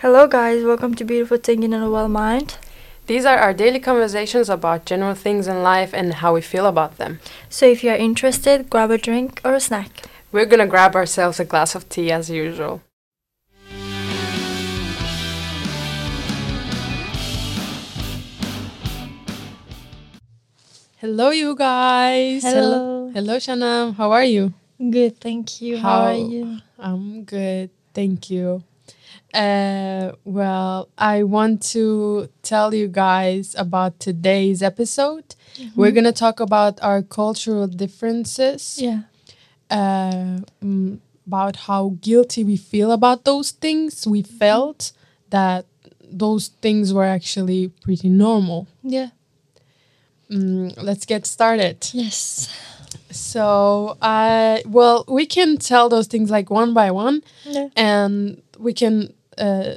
Hello, guys. Welcome to Beautiful Thinking in a Well Mind. These are our daily conversations about general things in life and how we feel about them. So, if you are interested, grab a drink or a snack. We're gonna grab ourselves a glass of tea as usual. Hello, you guys. Hello. Hello, Shanam. How are you? Good, thank you. How, are you? I'm good. Thank you. Uh, well, I want to tell you guys about today's episode. We're going to talk about our cultural differences, Yeah. uh, mm, about how guilty we feel about those things. We felt that those things were actually pretty normal. Yeah. Mm, let's get started. Yes. So, I well, we can tell those things like one by one. Yeah. and we can uh,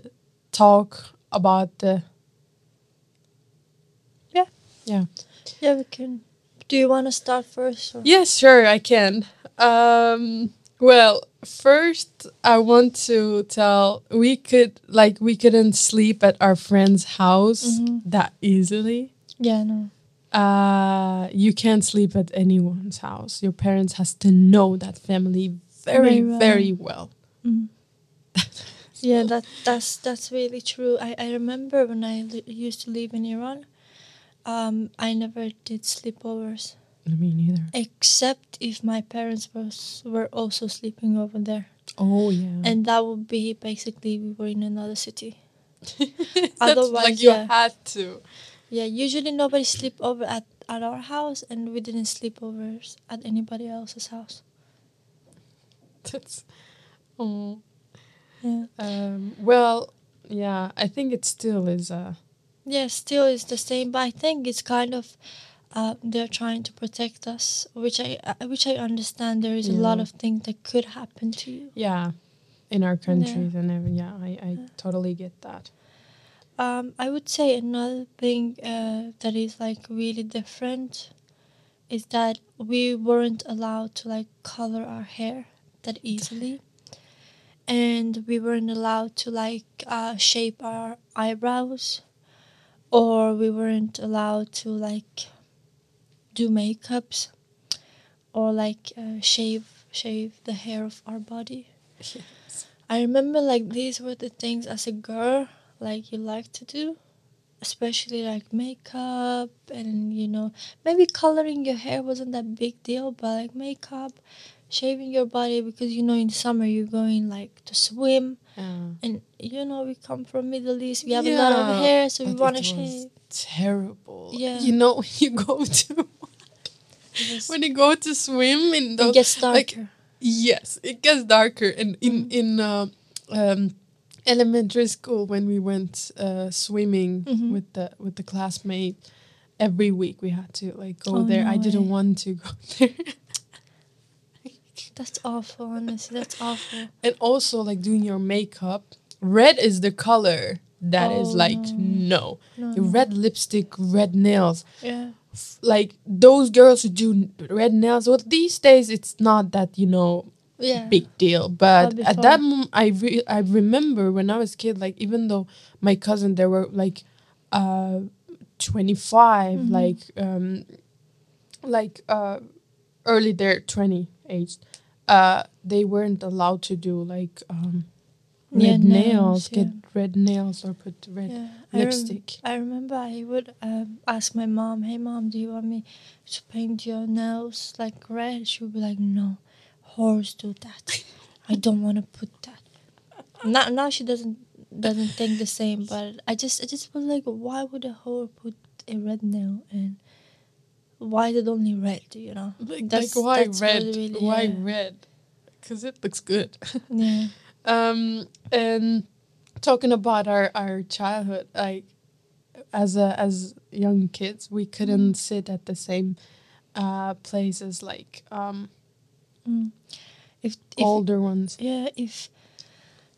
talk about the Yeah. yeah Yeah, we can. Do you want to start first? Or? yes sure i can um well first i want to tell we could like we couldn't sleep at our friend's house Mhm. that easily Yeah, no. uh you can't sleep at anyone's house your parents has to know that family very Very well. very well Mm. Yeah, that that's that's really true. I, I remember when I li- used to live in Iran, um, I never did sleepovers me neither except if my parents was were also sleeping over there, oh yeah and that would be basically we were in another city. That's Otherwise, like you yeah. had to. Yeah, usually nobody sleep over at at our house, and we didn't sleep overs at anybody else's house. That's oh. Yeah, Um, well, yeah, I think it still is uh yeah, still is the same, but I think it's kind of. Uh, they're trying to protect us, which I uh, which I understand. There is a lot of things that could happen to you. yeah in our countries and every, yeah, I, I totally get that. Um, I would say another thing uh, that is like really different is that we weren't allowed to like color our hair that easily, and we weren't allowed to like uh, shape our eyebrows, or we weren't allowed to like do makeups, or like uh, shave shave the hair of our body. I remember like these were the things as a girl like you like to do, especially like makeup and you know maybe coloring your hair wasn't that big deal, but like makeup, shaving your body because you know in summer you're going like to swim Yeah. and you know we come from Middle East we have a lot of hair so we want to shave. Terrible. Yeah. You know, when you go to It, was- when you go to swim in it those gets like, darker. Yes, it gets darker. And in Mm. in uh, um, elementary school, when we went uh, swimming Mhm. with the with the classmate, every week we had to like go Oh, there. I didn't way. want to go there. That's awful, honestly. That's awful. and also like doing your makeup. Red is the color that is Oh, like no. no. No, red lipstick, red nails. Yeah. Like those girls who do red nails. Well, these days it's not that you know Yeah. big deal. But at that moment, I re- I remember when I was a kid, like even though my cousin, there were like uh, 25, Mhm. like um, like uh, early their 20 aged, uh, they weren't allowed to do like um, Yeah, red nails, nails, get red nails or put red Yeah, I rem- lipstick. I remember I would um, ask my mom, "Hey mom, do you want me to paint your nails like red?" She would be like, "No, whores do that. I don't want to put that." Now, now she doesn't doesn't think the same, but I just I just was like, why would a whore put a red nail and why is it only red? You know? like, That's- like why red? what really- why yeah. red? Because it looks good. Yeah. um and talking about our our childhood like as a as young kids we couldn't sit at the same uh places like um Mm. If, if older ones Yeah, if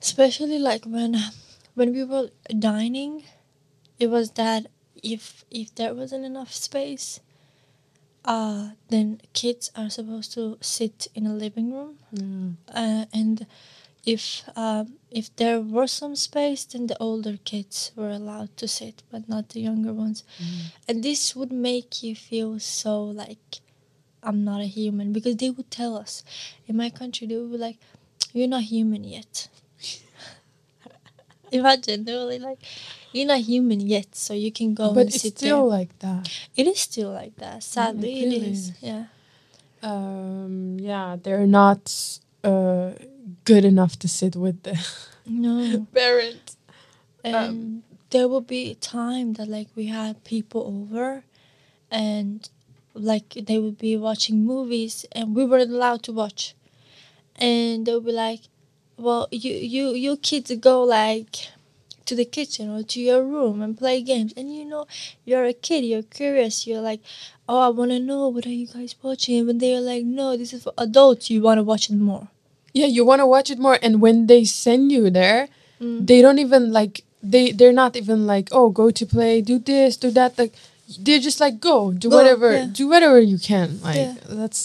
especially like when when we were dining, it was that if if there wasn't enough space, uh, then kids are supposed to sit in a living room, yeah. uh, and if um, if there were some space, then the older kids were allowed to sit, but not the younger ones. And this would make you feel so like I'm not a human because they would tell us in my country they would be like, "You're not human yet." Imagine they were like, "You're not human yet, so you can go but and it's sit still there." like that. It is still like that. Sadly, really it is. is. Yeah. Um, yeah, they're not uh, good enough to sit with the No. parent. And Um, there will be a time that like we had people over and like they would be watching movies and we weren't allowed to watch. And they would be like, Well, you you you kids go like to the kitchen or to your room and play games and you know you're a kid, you're curious, you're like, Oh, I wanna know what are you guys watching? But they're like, No, this is for adults, you wanna watch it more. Yeah, you want to watch it more, and when they send you there, Mm. they don't even like they they're not even like oh go to play do this do that like they're just like go do Go, whatever yeah. do whatever you can like Yeah. that's,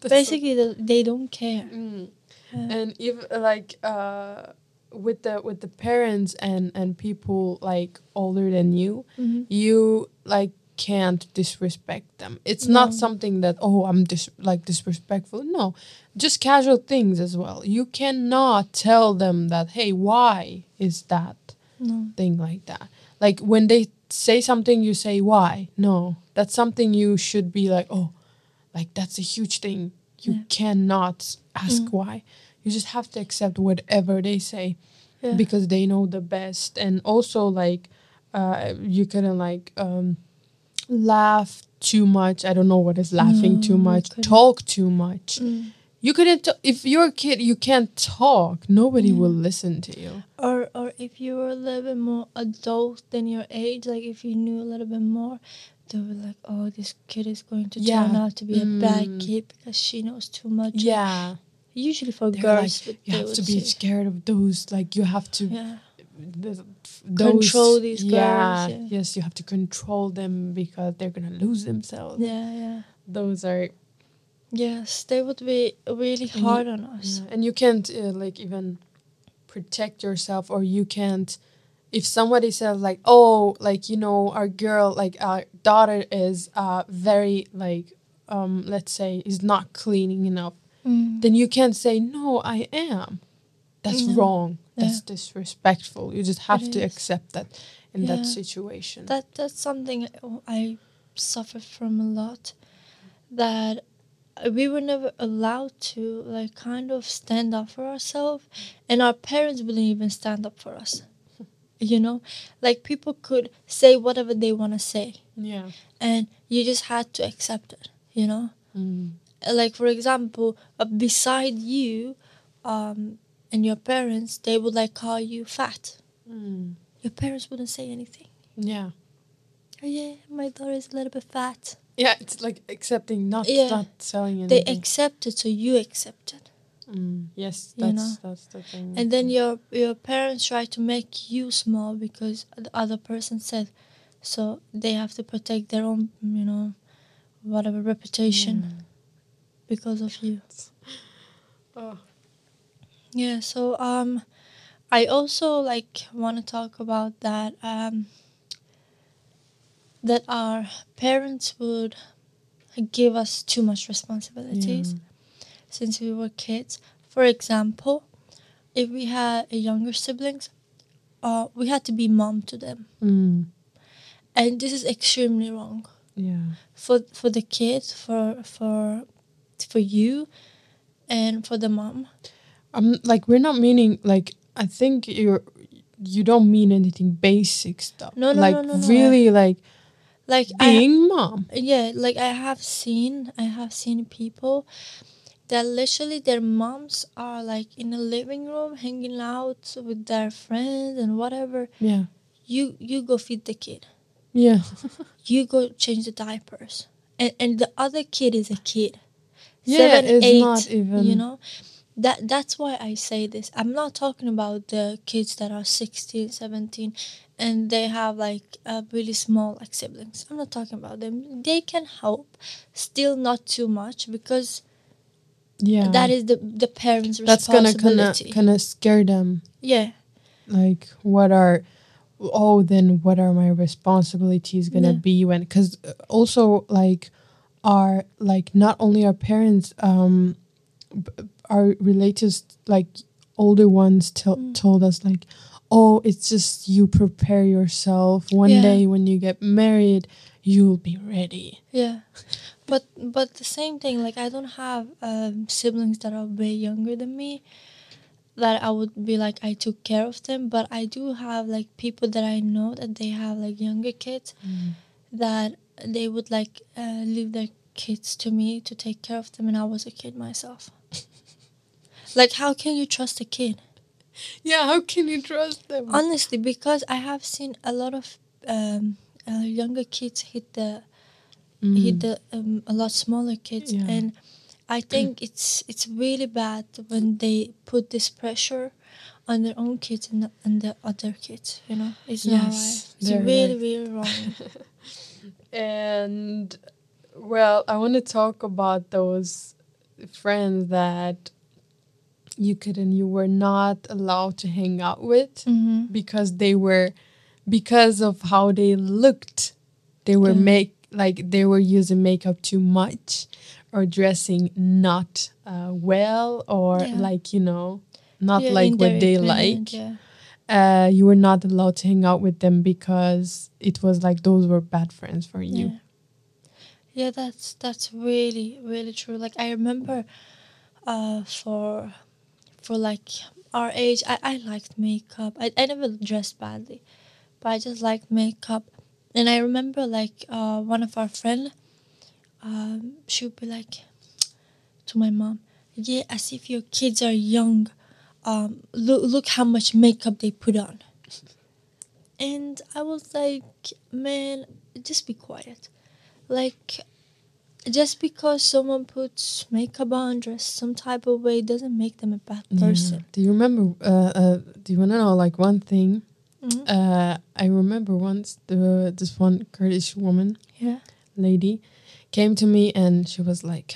that's Basically they- they don't care. Mm. And even like uh with the with the parents and and people like older than you Mhm. you like can't disrespect them. It's not something that oh i'm dis- like disrespectful. No. Just casual things as well. You cannot tell them that hey why is that No. thing like that? Like when they say something you say why? No. That's something you should be like oh like that's a huge thing you Yeah. cannot ask Mm. why you just have to accept whatever they say Yeah. because they know the best and also like uh you couldn't like um laugh too much i don't know what is laughing No, too much talk too much Mm. you couldn't t- if you're a kid you can't talk nobody Yeah. will listen to you Or or if you were a little bit more adult than your age, like if you knew a little bit more, they were like, "Oh, this kid is going to turn out to be a bad Mm. kid because she knows too much." yeah Usually for They're girls, but you have to be say- scared of those like you have to Yeah. those, Control these girls, yeah, yeah. yes you have to control them because they're gonna lose themselves Yeah, yeah. those are Yes, they would be really And you- hard on us. Yeah, and you can't uh, like even protect yourself or you can't if somebody says like oh like you know our girl like our daughter is uh very like um let's say is not cleaning enough Mm. then you can't say no i am that's No. wrong Yeah. that's disrespectful you just have It to is. accept that in that situation That that's something I suffered from a lot. That we were never allowed to like kind of stand up for ourselves, and our parents wouldn't even stand up for us. You know, like people could say whatever they want to say, yeah and you just had to accept it. You know, mm. like for example, uh, beside you, um, and your parents, they would like call you fat. Mm. Your parents wouldn't say anything. yeah Oh yeah, my daughter is a little bit fat. yeah it's like accepting not Yeah. not selling they accept it so you accept it Mm, yes, You know? that's the thing. and then your your parents try to make you small because the other person said so they have to protect their own you know whatever reputation Mm. because of you Oh. yeah so um i also like want to talk about that um that our parents would give us too much responsibilities since we were kids. For example, if we had a younger siblings, uh, we had to be mom to them, Mm, and this is extremely wrong yeah. for for the kids, for for for you, and for the mom. I'm like we're not meaning like I think you're you don't mean anything basic stuff. No, no, like no, no, no, really like Like I, being mom. yeah, like I have seen, I have seen people that literally their moms are like in the living room hanging out with their friends and whatever. Yeah. You you go feed the kid. Yeah. you go change the diapers and and the other kid is a kid Yeah, seven it's eight not even- you know that that's why i say this i'm not talking about the kids that are 16 17 and they have like uh, really small like siblings i'm not talking about them they can help still not too much because yeah that is the the parents' that's gonna kind of kind of scare them yeah, like what are oh then what are my responsibilities gonna Yeah. be when because also like our like not only our parents um our relatives like older ones tell Mm. told us like oh it's just you prepare yourself one Yeah. day when you get married you'll be ready yeah. But but the same thing. Like I don't have um, siblings that are way younger than me. That I would be like I took care of them, but I do have like people that I know that they have like younger kids that they would like uh, leave their kids to me to take care of them, and I was a kid myself. like, how can you trust a kid? yeah how can you trust them Honestly, because I have seen a lot of um, uh, younger kids hit the hit Mm. the um, a lot smaller kids, Yeah. and I think it's it's really bad when they put this pressure on their own kids and, and the other kids. You know, it's not right. It's really like- really wrong. And well, I want to talk about those friends that you could and you were not allowed to hang out with mm-hmm. because they were because of how they looked. They were Yeah. make like they were using makeup too much or dressing not uh, well or Yeah. like you know not Yeah, like what they like Yeah. uh, you were not allowed to hang out with them because it was like those were bad friends for you. Yeah. Yeah, that's that's really really true. Like I remember, uh, for, for like our age, I, I liked makeup. I, I never dressed badly, but I just liked makeup. And I remember like uh one of our friend, um, she would be like, to my mom, yeah, as if your kids are young. Um, look look how much makeup they put on. And I was like, man, just be quiet. Like, just because someone puts makeup on, dress some type of way, doesn't make them a bad Yeah. person. Do you remember? Uh, uh, do you want to know like one thing? Mhm. Uh, I remember once the this one Kurdish woman Yeah. lady came to me and she was like,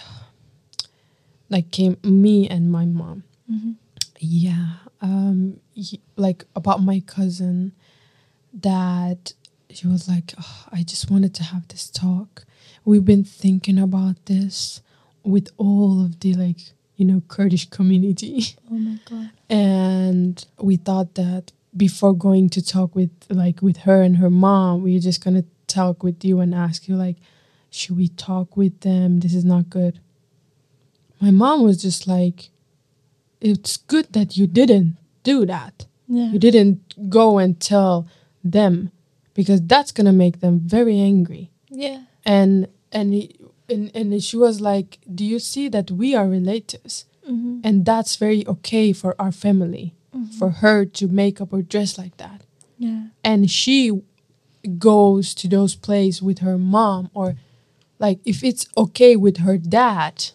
like came me and my mom. hmm Yeah, um, he, like about my cousin, that she was like, "Oh, I just wanted to have this talk. We've been thinking about this with all of the like, you know, Kurdish community, Oh my god. and we thought that before going to talk with like with her and her mom, we're just gonna talk with you and ask you like, should we talk with them? This is not good. My mom was just like, it's good that you didn't do that. Yeah. You didn't go and tell them because that's gonna make them very angry. Yeah. And and he, and and she was like, "Do you see that we are relatives, hmm and that's very okay for our family, for her to make up or dress like that." Yeah. And she goes to those places with her mom, or like if it's okay with her dad,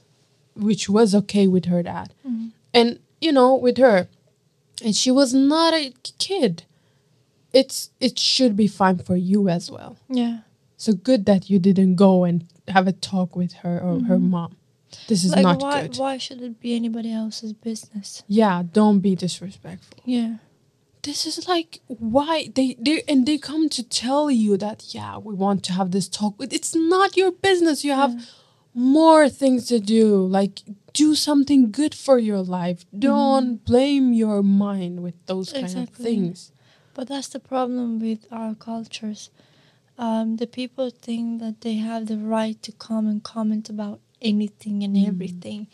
which was okay with her dad, Mhm. and you know with her and she was not a kid it's it should be fine for you as well Yeah. so good that you didn't go and have a talk with her or her Mhm. mom this is like not why good why should it be anybody else's business? yeah don't be disrespectful Yeah. this is like why they they and they come to tell you that yeah we want to have this talk it's not your business you have Yeah. more things to do like do something good for your life don't blame your mind with those kind of Mm-hmm. Things But that's the problem with our cultures. Um, the people think that they have the right to come and comment about anything and Mm. everything,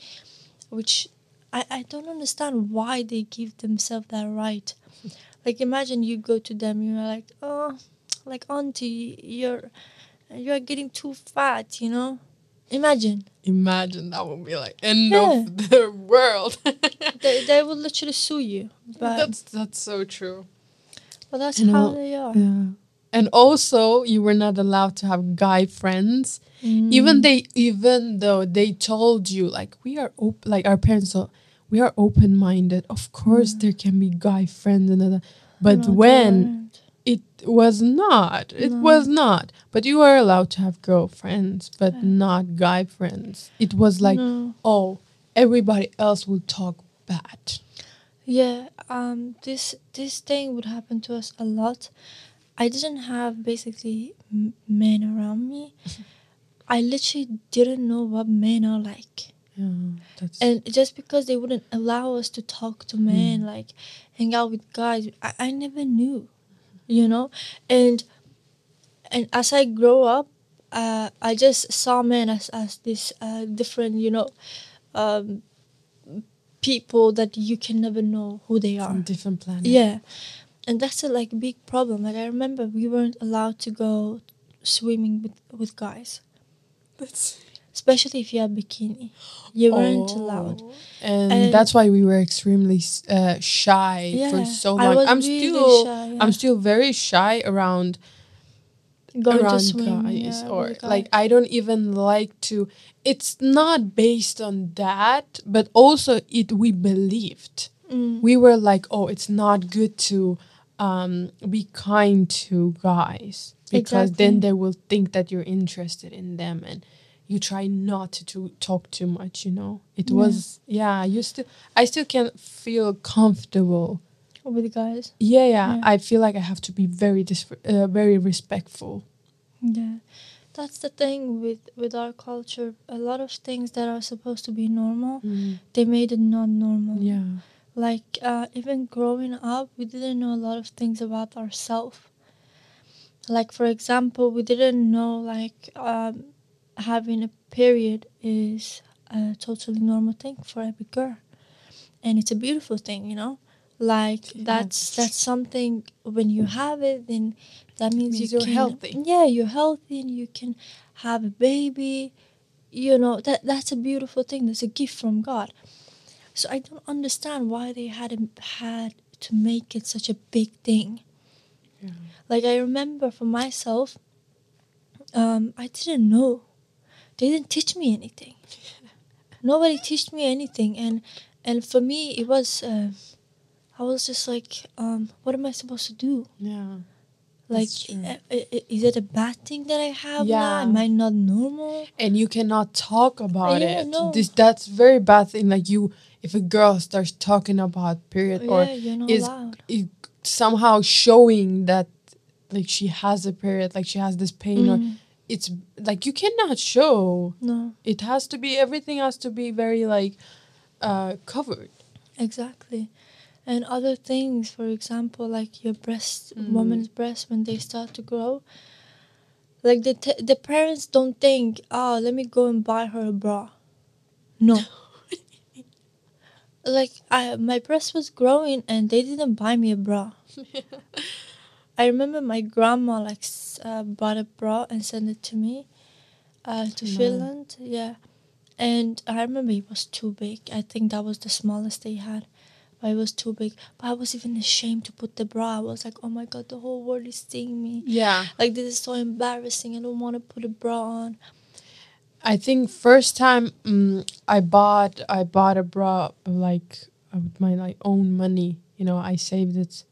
which I, I don't understand why they give themselves that right. Like imagine you go to them, you're like, oh, like auntie, you're you're getting too fat, you know. Imagine Imagine that would be like end Yeah. of the world. they they will literally sue you, but that's that's so true. but that's You how know, they are. Yeah. And also, you were not allowed to have guy friends, Mm. even they, even though they told you like we are open, like our parents, so we are open minded. Of course, there can be guy friends and other, but No, when it was not, it No. was not. But you were allowed to have girlfriends, but Yeah. not guy friends. It was like no. oh everybody else will talk bad. Yeah, um, this this thing would happen to us a lot. I didn't have basically men around me. I literally didn't know what men are like, Yeah, and just because they wouldn't allow us to talk to men, like hang out with guys, I, I never knew, you know, and and as I grow up, uh, I just saw men as as this uh, different, you know, um, people that you can never know who they are. from different planet. Yeah, and that's a like big problem. Like I remember we weren't allowed to go swimming with with guys, That's especially if you had bikini. You weren't Oh. allowed. And, And- that's why we were extremely uh, shy for Yeah, so I long. was I'm really still shy, yeah. I'm still very shy around Going around to swim, guys yeah, or with guy. like I don't even like to it's not based on that but also it we believed Mm, we were like oh it's not good to um be kind to guys because Exactly. then they will think that you're interested in them and you try not to, to talk too much you know it Yeah. was yeah you still i still can't feel comfortable with guys. yeah, yeah Yeah. i feel like i have to be very dis- uh, very respectful Yeah, that's the thing with with our culture. A lot of things that are supposed to be normal, they made it not normal. yeah like uh, even growing up we didn't know a lot of things about ourselves like for example we didn't know like um, having a period is a totally normal thing for every girl. And it's a beautiful thing you know? Like that's that's something when you have it then that means, Means you you're can, healthy. yeah you're healthy and you can have a baby. You know that that's a beautiful thing. That's a gift from god so I don't understand why they hadn't had to make it such a big thing. Yeah. Like I remember for myself, um, I didn't know. They didn't teach me anything. Nobody taught me anything, and and for me it was, uh, I was just like, um, what am I supposed to do? yeah Like, true. i- i- is it a bad thing that I have now? Yeah. Am I not normal? and you cannot talk about Yeah, it. no. This that's very bad thing. Like you, if a girl starts talking about period or yeah, you're is allowed. i- somehow showing that like she has a period, like she has this pain, or Mm, it's like you cannot show. no, It has to be everything has to be very like uh covered. Exactly. And other things, for example, like your breast, Mm. woman's breast, when they start to grow, like the, t- the parents don't think, oh, let me go and buy her a bra. No. like, I, my breast was growing and they didn't buy me a bra. I remember my grandma like uh, bought a bra and sent it to me uh, to Wow. Finland. Yeah, and I remember it was too big. I think that was the smallest they had, but it was too big. But I was even ashamed to put the bra. I was like, oh my god, the whole world is seeing me. Yeah. Like this is so embarrassing. I don't want to put a bra on. I think first time um, I bought I bought a bra like uh, with my like own money. You know, I saved it.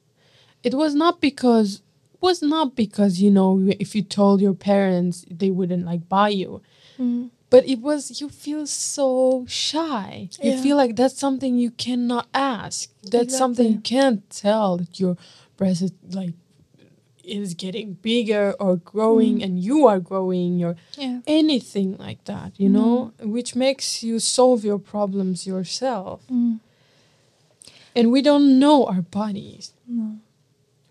It was not because was not because you know if you told your parents they wouldn't like buy you, Mm. But it was you feel so shy. You feel like that's something you cannot ask. That's something you can't tell that your breast is like is getting bigger or growing Mm. and you are growing or Yeah. anything like that, you know, which makes you solve your problems yourself. Mm. And we don't know our bodies. No.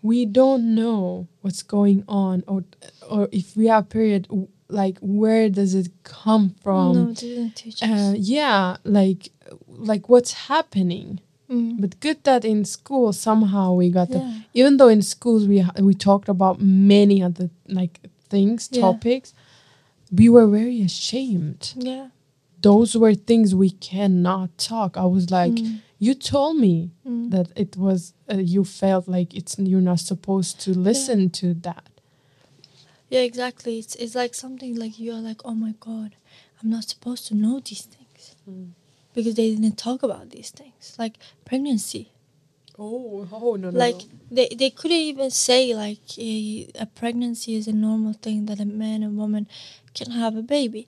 We don't know what's going on or or if we have period like where does it come from? they didn't teach Uh, us. yeah, like like what's happening. Mm. But good that in school somehow we got the Yeah. even though in schools we we talked about many other like things Yeah. topics we were very ashamed Yeah. those were things we cannot talk i was like Mm. you told me Mm. that it was uh, you felt like it's you're not supposed to listen to that Yeah, exactly. It's it's like something like you're like, oh my god, I'm not supposed to know these things Mm. because they didn't talk about these things, like pregnancy. oh oh no no. like they they couldn't even say like a, a pregnancy is a normal thing that a man and woman can have a baby,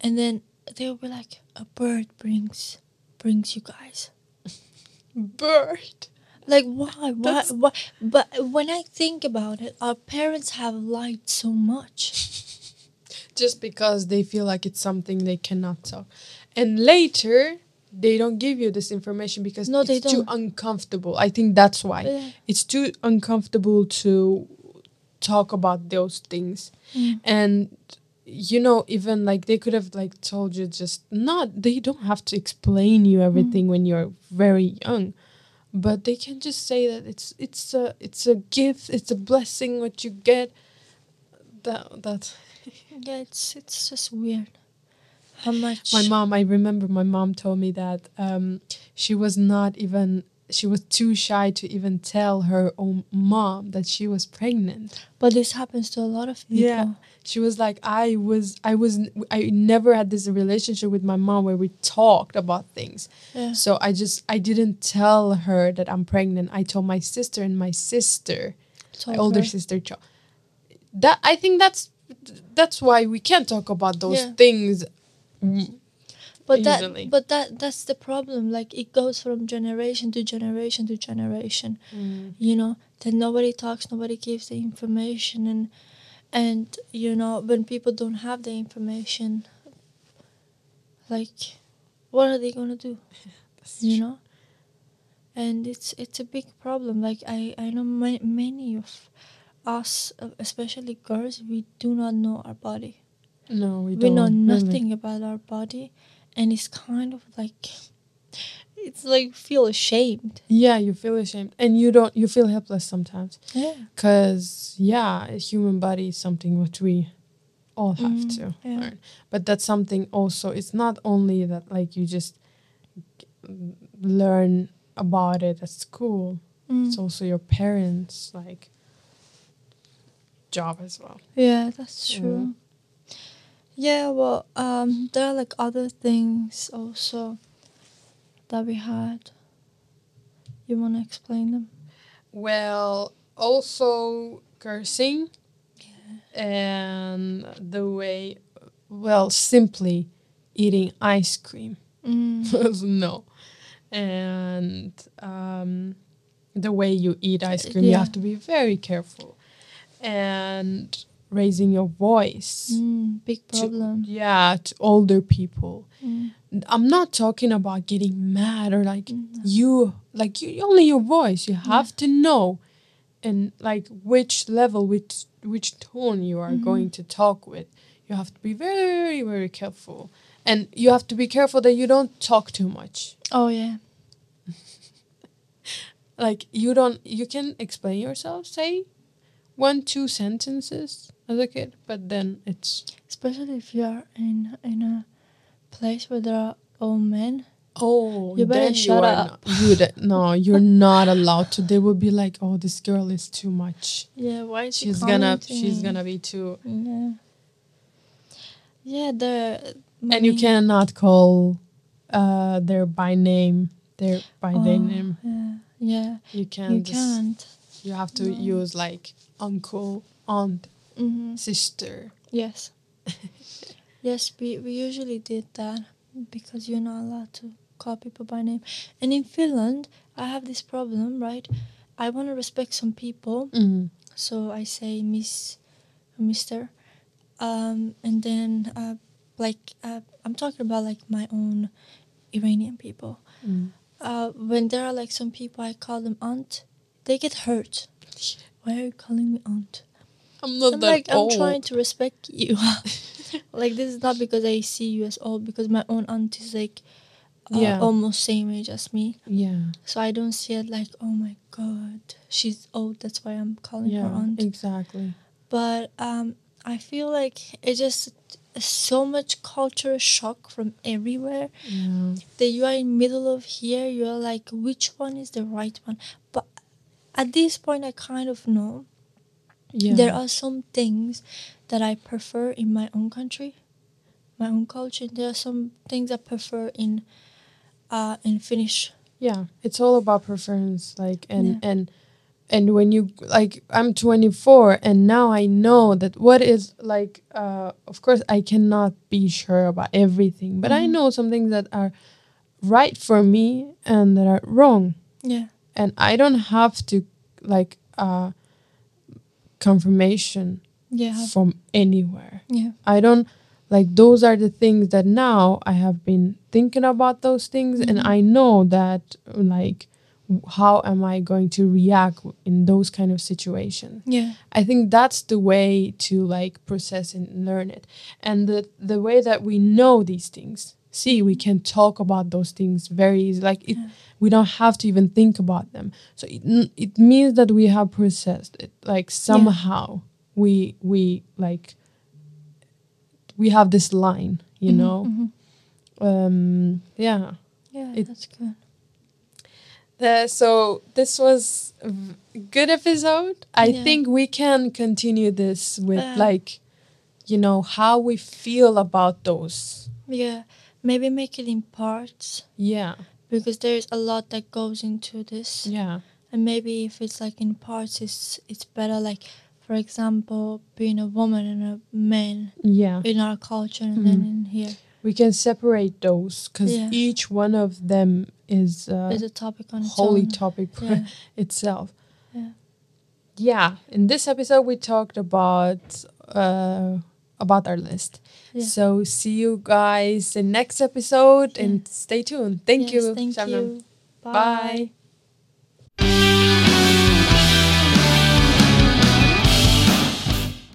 and then they will be like, a bird brings brings you guys? Bird. Like why? Why? That's- Why? But when I think about it, our parents have lied so much. Just because they feel like it's something they cannot talk. And later they don't give you this information because No, it's too uncomfortable. I think that's why. Yeah. It's too uncomfortable to talk about those things. Mm. And you know, even like they could have like told you just not they don't have to explain you everything when you're very young. But they can just say that it's it's a it's a gift, it's a blessing what you get. That that Yeah, it's it's just weird. How much? my mom i remember my mom told me that um, she was not even she was too shy to even tell her own mom that she was pregnant But this happens to a lot of people. Yeah. she was like i was i was i never had this relationship with my mom where we talked about things Yeah. so i just i didn't tell her that i'm pregnant i told my sister and my sister my Told older her. sister that i think that's that's why we can't talk about those Yeah. things But easily. that, but that, that's the problem. Like it goes from generation to generation to generation. You know, that nobody talks, nobody gives the information, and and you know when people don't have the information, like, what are they gonna do? you know and it's it's a big problem like i i know ma- many of us uh, especially girls we do not know our body No, we we, know really. nothing about our body and it's kind of like it's like feel ashamed Yeah, you feel ashamed, and you don't. You feel helpless sometimes, yeah cause yeah, a human body is something which we all have Mm, to yeah. learn. But that's something also. It's not only that like you just learn about it at school. Mm. It's also your parents like job as well. yeah that's true yeah well um there are like other things also that we had you want to explain them Well, also cursing and the way, well, simply eating ice cream. mm. no. And um, the way you eat ice cream, you have to be very careful. And raising your voice. Mm, big to- problem yeah, to older people. Mm. I'm not talking about getting mad or like Mm, no. you like you only your voice. You have to know and like which level, which which tone you are Mhm. going to talk with. You have to be very very careful, and you have to be careful that you don't talk too much. oh yeah Like you don't you can explain yourself, say one two sentences as a kid, but then it's especially if you are in in a place where there are old men Oh, You better shut are up. Not, you no, you're not allowed to. They will be like, "Oh, this girl is too much. yeah why is he She's gonna, commenting? she's gonna be too." yeah yeah the And you cannot call uh their by name. Their by their name. yeah yeah You can't. you just- can't You have to No. use like uncle, aunt, hmm sister. yes yes we, we usually did that because you're not allowed to call people by name and in finland i have this problem right i want to respect some people Mm. so I say Miss, Mister, um, and then uh, like uh, I'm talking about like my own Iranian people. Mm. Uh, when there are like some people I call them aunt, they get hurt. Why are you calling me aunt? I'm not I'm that like old. I'm trying to respect you. like this is not because I see you as old, because my own aunt is like uh, Yeah. almost same age as me. Yeah. So I don't see it like oh my god, she's old. That's why I'm calling her Yeah. aunt. Exactly. but um, I feel like it's just so much culture shock from everywhere Yeah. that you are in middle of here. You're like, which one is the right one? But at this point, I kind of know Yeah. there are some things that I prefer in my own country, my own culture. There are some things I prefer in uh, in Finnish. yeah it's all about preference like and Yeah. and and when you like i'm 24 and now i know that what is like uh of course i cannot be sure about everything but i Mhm. know some things that are right for me and that are wrong Yeah. and i don't have to like uh confirmation Yeah. from anywhere Yeah. i don't like those are the things that now i have been thinking about those things and Mhm. i know that like how am i going to react in those kind of situations Yeah. I think that's the way to like process and learn it. And the the way that we know these things. See, we can talk about those things very easy. Like it Yeah. we don't have to even think about them. So it it means that we have processed it. Like somehow we we like we have this line, you Mhm, know. mhm. Um yeah. Yeah, It- that's good. Uh, so this was a good episode. I Yeah. think we can continue this with Uh, like, you know, how we feel about those. Yeah. Maybe make it in parts Yeah, because there's a lot that goes into this. yeah, And maybe if it's like in parts, it's it's better. Like, for example, being a woman and a man yeah. in our culture, and then Mhm. in here, We can separate those because Yeah. each one of them is a there's a topic on its holy own. topic Yeah. itself. Yeah. Yeah. In this episode, we talked about uh, about our list. Yeah. So see you guys in next episode Yeah. and stay tuned. Thank Yes, you. Thank Shabnam. you. Bye.